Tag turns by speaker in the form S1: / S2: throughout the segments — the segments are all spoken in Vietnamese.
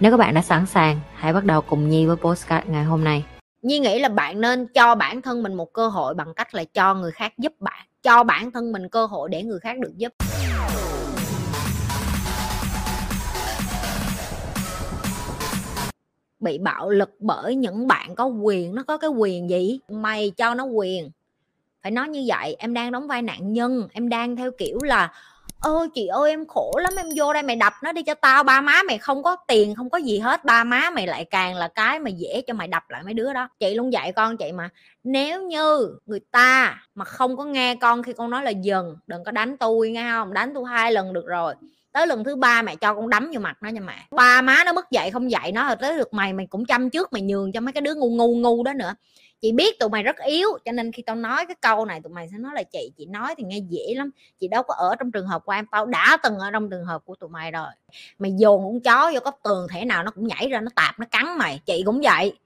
S1: Nếu các bạn đã sẵn sàng, hãy bắt đầu cùng Nhi với postcard ngày hôm nay.
S2: Nhi nghĩ là bạn nên cho bản thân mình một cơ hội bằng cách là cho người khác giúp bạn, cho bản thân mình cơ hội để người khác được giúp. bị bạo lực bởi những bạn có quyền nó có cái quyền gì mày cho nó quyền phải nói như vậy em đang đóng vai nạn nhân em đang theo kiểu là ôi chị ơi, em khổ lắm, em vô đây mày đập nó đi cho tao. Ba má mày không có tiền, không có gì hết. Ba má mày lại càng là cái mà dễ cho mày đập lại mấy đứa đó. Chị luôn dạy con chị mà, nếu như người ta mà không có nghe con khi con nói là dừng, đừng có đánh tôi nghe không? Đánh tôi hai lần được rồi. Tới lần thứ ba mẹ cho con đấm vô mặt nó nha mẹ. Ba má nó mất dạy không dạy nó, rồi tới được mày mày cũng chăm trước, mày nhường cho mấy cái đứa ngu ngu ngu đó nữa chị biết tụi mày rất yếu, cho nên khi tao nói cái câu này tụi mày sẽ nói là, chị chị nói thì nghe dễ lắm, chị đâu có ở trong trường hợp của em, tao đã từng ở trong trường hợp của tụi mày rồi. Mày dồn con chó vô góc tường, thể nào nó cũng nhảy ra, nó tạp, nó cắn mày. Chị cũng vậy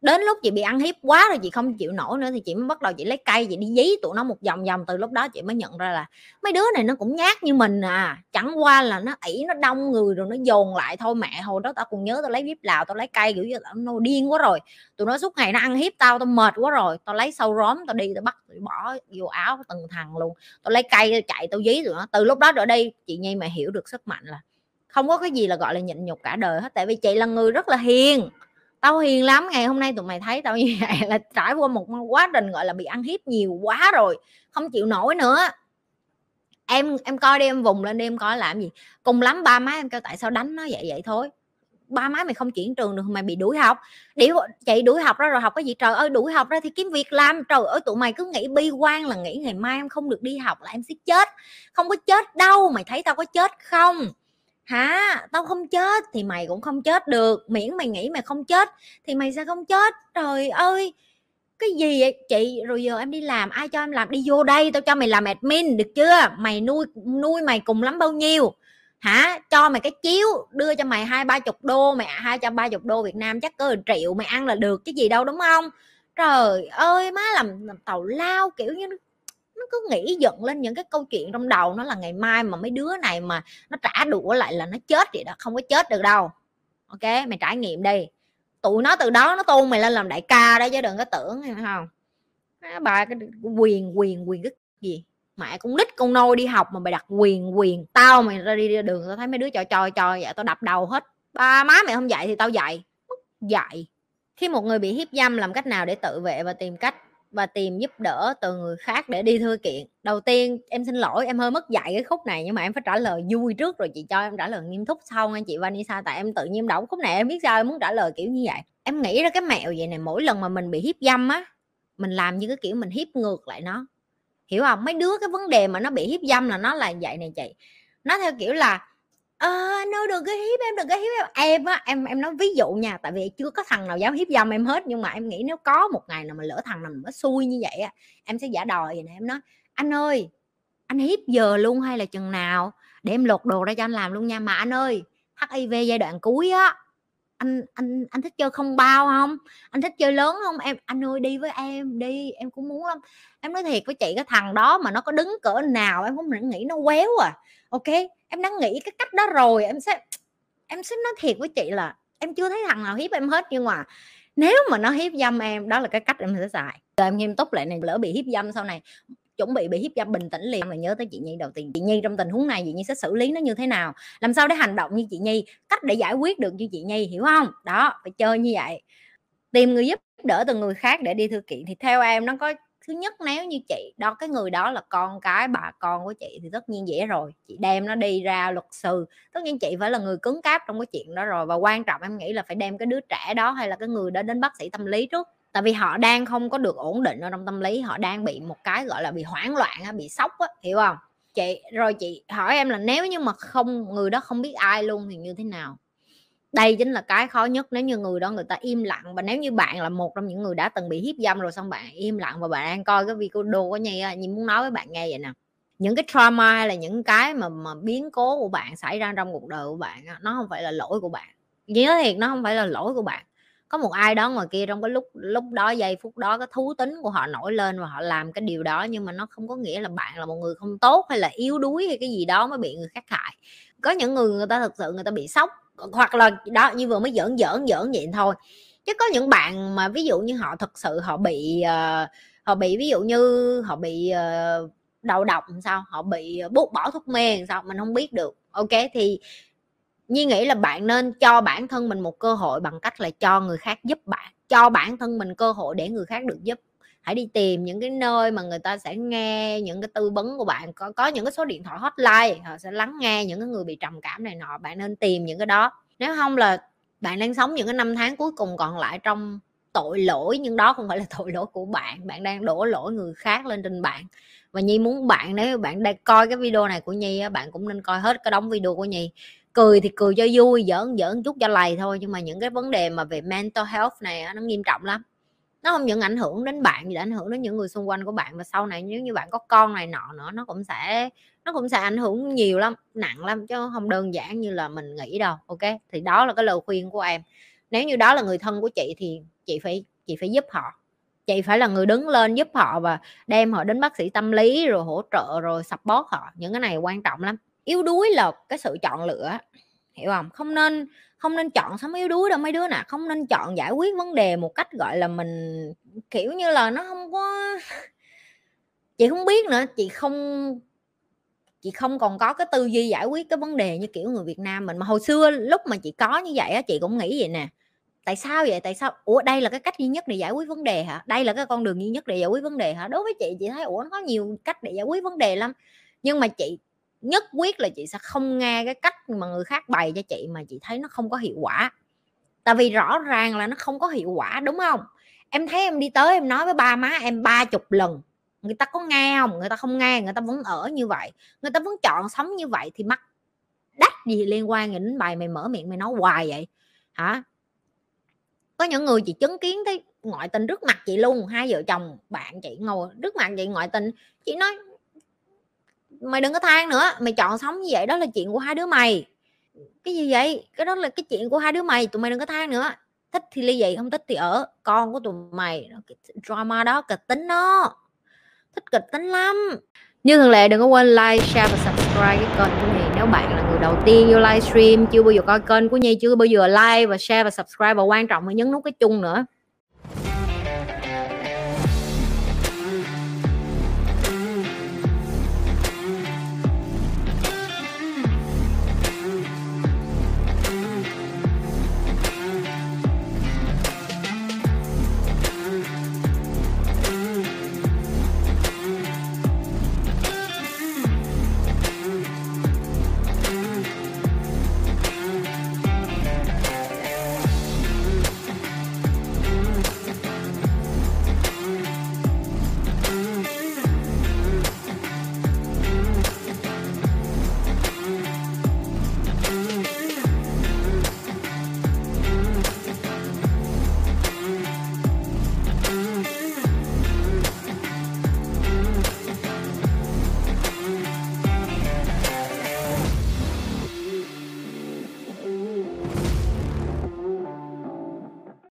S2: đến lúc chị bị ăn hiếp quá rồi chị không chịu nổi nữa thì chị mới bắt đầu chị lấy cây, chị đi dí tụi nó một vòng vòng, từ lúc đó chị mới nhận ra là mấy đứa này nó cũng nhát như mình à. Chẳng qua là nó ỉ nó đông người rồi nó dồn lại thôi, mẹ hồi đó tao còn nhớ tao lấy vip lào, tao lấy cây, kiểu như nó điên quá rồi. Tụi nó suốt ngày nó ăn hiếp tao tao mệt quá rồi. Tao lấy sâu róm tao đi, tao bắt tụi bỏ vô áo từng thằng luôn. Tao lấy cây, tao chạy, tao dí tụi nó. Từ lúc đó trở đây chị nhi mà hiểu được sức mạnh là không có cái gì là, gọi là, nhịn nhục cả đời hết. Tại vì chị là người rất là hiền tao hiền lắm, ngày hôm nay tụi mày thấy tao như vậy là trải qua một quá trình, gọi là, bị ăn hiếp nhiều quá rồi, không chịu nổi nữa. Em em coi đi, em vùng lên đi, em coi làm gì. Cùng lắm ba má em kêu, tại sao đánh nó vậy vậy thôi? Ba má mày không chuyển trường được mày bị đuổi học. Đi chạy đuổi học ra rồi học cái gì? Trời ơi, đuổi học ra thì kiếm việc làm. Trời ơi, tụi mày cứ nghĩ bi quan là nghĩ ngày mai em không được đi học là em sẽ chết. Không có chết đâu, mày thấy tao có chết không? Hả? Tao không chết thì mày cũng không chết được. Miễn mày nghĩ mày không chết thì mày sẽ không chết. Trời ơi! Cái gì vậy chị? Rồi giờ em đi làm ai cho em làm? Đi vô đây tao cho mày làm admin được chưa? Mày nuôi nuôi mày cùng lắm bao nhiêu? Hả? Cho mày cái chiếu đưa cho mày hai ba chục đô mày hai trăm ba chục đô việt nam chắc có triệu mày ăn là được chứ gì đâu đúng không? Trời ơi má làm, làm tàu lao kiểu như nó cứ nghĩ dựng lên những cái câu chuyện trong đầu nó là ngày mai mà mấy đứa này mà nó trả đũa lại là nó chết vậy đó không có chết được đâu. Ok mày trải nghiệm đi. Tụi nó từ đó nó tôn mày lên làm đại ca đó chứ đừng có tưởng hay không? Bà cái quyền quyền quyền cái gì? Mẹ con nít con nôi đi học mà mày đặt quyền quyền tao mày ra đi, ra đường tao thấy mấy đứa cho cho cho vậy tao đập đầu hết. Ba má mày không dạy thì tao dạy dạy. Khi một người bị hiếp dâm làm cách nào để tự vệ và tìm cách và tìm giúp đỡ từ người khác để đi thư kiện. Đầu tiên, em xin lỗi, em hơi mất dạy cái khúc này nhưng mà em phải trả lời vui trước rồi chị cho em trả lời nghiêm túc sau anh chị Vanessa, tại em tự nhiên đọc khúc này em biết sao em muốn trả lời kiểu như vậy. Em nghĩ ra cái mẹo vậy này mỗi lần mà mình bị hiếp dâm á, mình làm như cái kiểu mình hiếp ngược lại nó. Hiểu không? Mấy đứa cái vấn đề mà nó bị hiếp dâm là nó là vậy này chị. Nó theo kiểu là ờ no, đừng có hiếp em, đừng có hiếp em. Em á, em em nói ví dụ nha, tại vì chưa có thằng nào dám hiếp dâm em hết, nhưng mà em nghĩ nếu có một ngày nào mà lỡ thằng nào nó xui như vậy á, em sẽ giả đòi vậy nè. Em nói, anh ơi, anh hiếp giờ luôn hay là chừng nào? Để em lột đồ ra cho anh làm luôn nha. Mà anh ơi hiv giai đoạn cuối á, anh anh anh thích chơi không bao không? Anh thích chơi lớn không? Em, anh ơi, đi với em, đi, em cũng muốn lắm. Em nói thiệt với chị, cái thằng đó mà nó có đứng cỡ nào, em cũng nghĩ nó quéo à. Ok? Em đã nghĩ cái cách đó rồi, em sẽ em sẽ nói thiệt với chị là em chưa thấy thằng nào hiếp em hết nhưng mà nếu mà nó hiếp dâm em, đó là cái cách em sẽ xài. Giờ em nghiêm túc lại này, lỡ bị hiếp dâm sau này, chuẩn bị bị hiếp dâm bình tĩnh liền. Mà nhớ tới chị Nhi đầu tiên. Chị Nhi trong tình huống này, chị Nhi sẽ xử lý nó như thế nào? Làm sao để hành động như chị Nhi? Cách để giải quyết được như chị Nhi, hiểu không? Đó, phải chơi như vậy. Tìm người giúp đỡ từ người khác để đi thư kiện thì theo em nó có thứ nhất, nếu như chị, đó, cái người đó là con cái bà con của chị thì tất nhiên dễ rồi, chị đem nó đi ra luật sư. Tất nhiên chị phải là người cứng cáp trong cái chuyện đó rồi và quan trọng em nghĩ là phải đem cái đứa trẻ đó hay là cái người đó đến bác sĩ tâm lý trước. Tại vì họ đang không có được ổn định ở trong tâm lý, họ đang bị một cái, gọi là, bị hoảng loạn bị sốc á, hiểu không? Chị, rồi chị hỏi em là nếu như mà không, người đó không biết ai luôn thì như thế nào? Đây chính là cái khó nhất, nếu như người đó người ta im lặng và nếu như bạn là một trong những người đã từng bị hiếp dâm rồi xong bạn im lặng và bạn đang coi cái video của nhi nhi muốn nói với bạn nghe vậy nè. Những cái trauma hay là những cái mà mà biến cố của bạn xảy ra trong cuộc đời của bạn nó không phải là lỗi của bạn. Nhớ thiệt, nó không phải là lỗi của bạn. Có một ai đó ngoài kia trong cái lúc lúc đó, giây phút đó, cái thú tính của họ nổi lên và họ làm cái điều đó nhưng mà nó không có nghĩa là bạn là một người không tốt hay là yếu đuối hay cái gì đó mới bị người khác hại. Có những người người ta thực sự người ta bị sốc hoặc là đó như vừa mới giỡn giỡn giỡn vậy thôi. Chứ có những bạn mà ví dụ như họ thực sự họ bị uh, họ bị ví dụ như họ bị uh, đầu độc sao họ bị buốt bỏ thuốc mê sao mình không biết được. Ok thì Nhi nghĩ là bạn nên cho bản thân mình một cơ hội bằng cách là cho người khác giúp bạn cho bản thân mình cơ hội để người khác được giúp hãy đi tìm những cái nơi mà người ta sẽ nghe những cái tư vấn của bạn, có có những cái số điện thoại hotline, họ sẽ lắng nghe những cái người bị trầm cảm này nọ, bạn nên tìm những cái đó. Nếu không là bạn đang sống những cái năm tháng cuối cùng còn lại trong tội lỗi, nhưng đó không phải là tội lỗi của bạn bạn đang đổ lỗi người khác lên trên bạn. Và nhi muốn bạn, nếu bạn đang coi cái video này của nhi bạn cũng nên coi hết cái đống video của nhi. Cười thì cười cho vui, giỡn giỡn chút cho lầy thôi, nhưng mà những cái vấn đề mà về mental health này nó nghiêm trọng lắm nó không những ảnh hưởng đến bạn mà ảnh hưởng đến những người xung quanh của bạn và sau này nếu như bạn có con này nọ nữa, nó cũng sẽ, nó cũng sẽ ảnh hưởng nhiều lắm, nặng lắm chứ không đơn giản như là mình nghĩ đâu, ok? Thì đó là cái lời khuyên của em. Nếu như đó là người thân của chị thì chị phải chị phải giúp họ. Chị phải là người đứng lên giúp họ và đem họ đến bác sĩ tâm lý rồi hỗ trợ rồi support họ. Những cái này quan trọng lắm. Yếu đuối là cái sự chọn lựa hiểu không không nên không nên chọn sống yếu đuối đâu, mấy đứa nè, không nên chọn giải quyết vấn đề một cách, gọi là, mình, kiểu như là, nó không có chị không biết nữa, chị không chị không còn có cái tư duy giải quyết cái vấn đề như kiểu người Việt Nam mình. Mà hồi xưa lúc mà chị có như vậy á, chị cũng nghĩ vậy nè. Tại sao vậy? Tại sao? Ủa, đây là cái cách duy nhất để giải quyết vấn đề hả? Đây là cái con đường duy nhất để giải quyết vấn đề hả? Đối với chị chị thấy, ủa, nó có nhiều cách để giải quyết vấn đề lắm. Nhưng mà chị nhất quyết là chị sẽ không nghe cái cách mà người khác bày cho chị mà chị thấy nó không có hiệu quả. Tại vì rõ ràng là nó không có hiệu quả, đúng không? Em thấy em đi tới em nói với ba má em ba chục lần, người ta có nghe không? Người ta không nghe, người ta vẫn ở như vậy, người ta vẫn chọn sống như vậy thì mắc đắt gì liên quan đến bài mày mở miệng mày nói hoài vậy? Hả? Có những người chị chứng kiến thấy ngoại tình trước mặt chị luôn, hai vợ chồng bạn chị ngồi, trước mặt chị ngoại tình, chị nói mày đừng có than nữa, mày chọn sống như vậy đó là chuyện của hai đứa mày. Cái gì vậy? Cái đó là cái chuyện của hai đứa mày, tụi mày đừng có than nữa. Thích thì ly dị, không thích thì ở. Con của tụi mày drama đó, kịch tính đó thích kịch tính lắm. Như thường lệ, đừng có quên like, share và subscribe cái kênh của Nhi nếu bạn là người đầu tiên vô livestream, chưa bao giờ coi kênh của Nhi, chưa bao giờ like và share và subscribe và quan trọng là nhấn nút cái chung nữa.